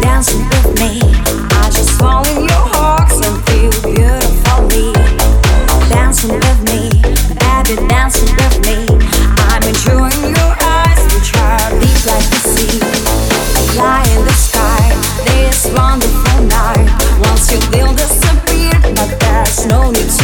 dancing with me. opponents.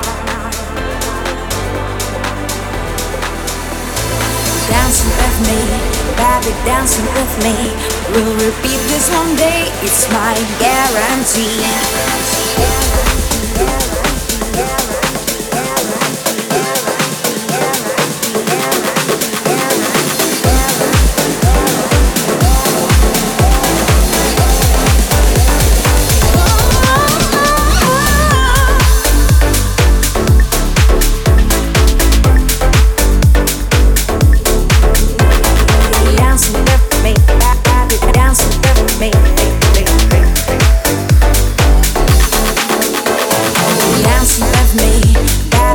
We'll repeat this one day, it's my guarantee. guarantee, guarantee, guarantee.